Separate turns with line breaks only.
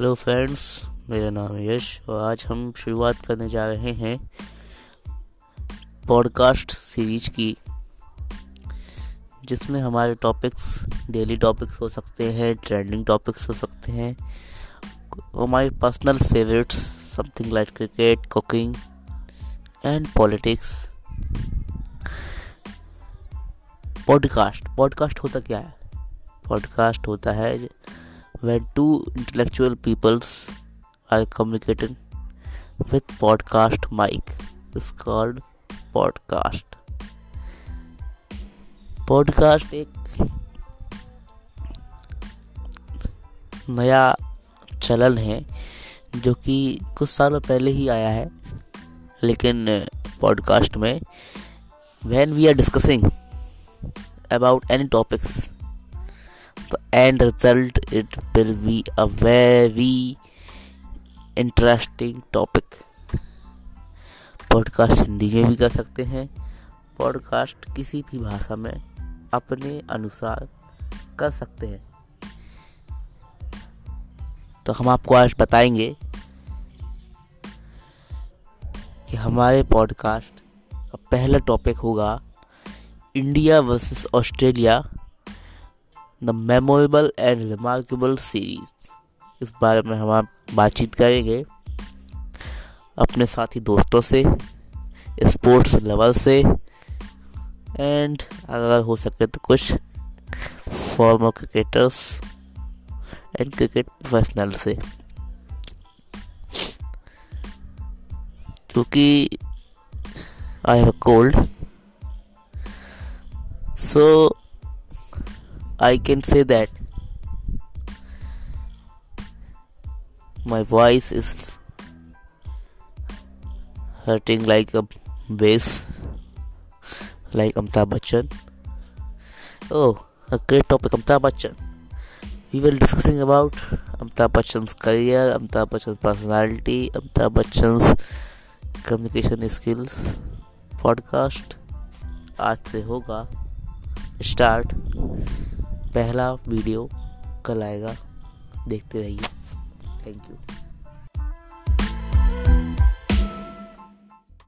Hello friends मेरा नाम यश और आज हम शुरुआत करने जा रहे हैं पॉडकास्ट सीरीज़ की, जिसमें हमारे टॉपिक्स डेली टॉपिक्स हो सकते हैं ट्रेंडिंग टॉपिक्स हो सकते हैं, हमारे personal favourites something like cricket cooking and politics podcast podcast होता क्या है? पॉडकास्ट होता है when two intellectual peoples are communicating with podcast mic is called podcast podcast एक नया चलन है जो कि कुछ सालों पहले ही आया है लेकिन पॉडकास्ट में we are discussing about any topics the end result, it will be a very interesting topic podcast Hindi में भी कर सकते हैं। पॉडकास्ट किसी भी भाषा में अपने अनुसार कर सकते हैं। तो हम आपको आज बताएँगे कि हमारे पॉडकास्ट का पहला टॉपिक होगा India versus Australia the memorable and remarkable series इस बारे में हम आप बातचीत करेंगे अपने साथी दोस्तों से स्पोर्ट्स लवर से एंड अगर हो सके तो कुछ former cricketers and cricket professional से। क्योंकि I have cold so I can say that my voice is hurting like a bass, like Amitabh Bachchan. Oh, a great topic, Amitabh Bachchan. We will discussing about Amitabh Bachchan's career, Amitabh Bachchan's personality, Amitabh Bachchan's communication skills. Podcast आज से होगा start पहला video कल आएगा। देखते रहिए। Thank you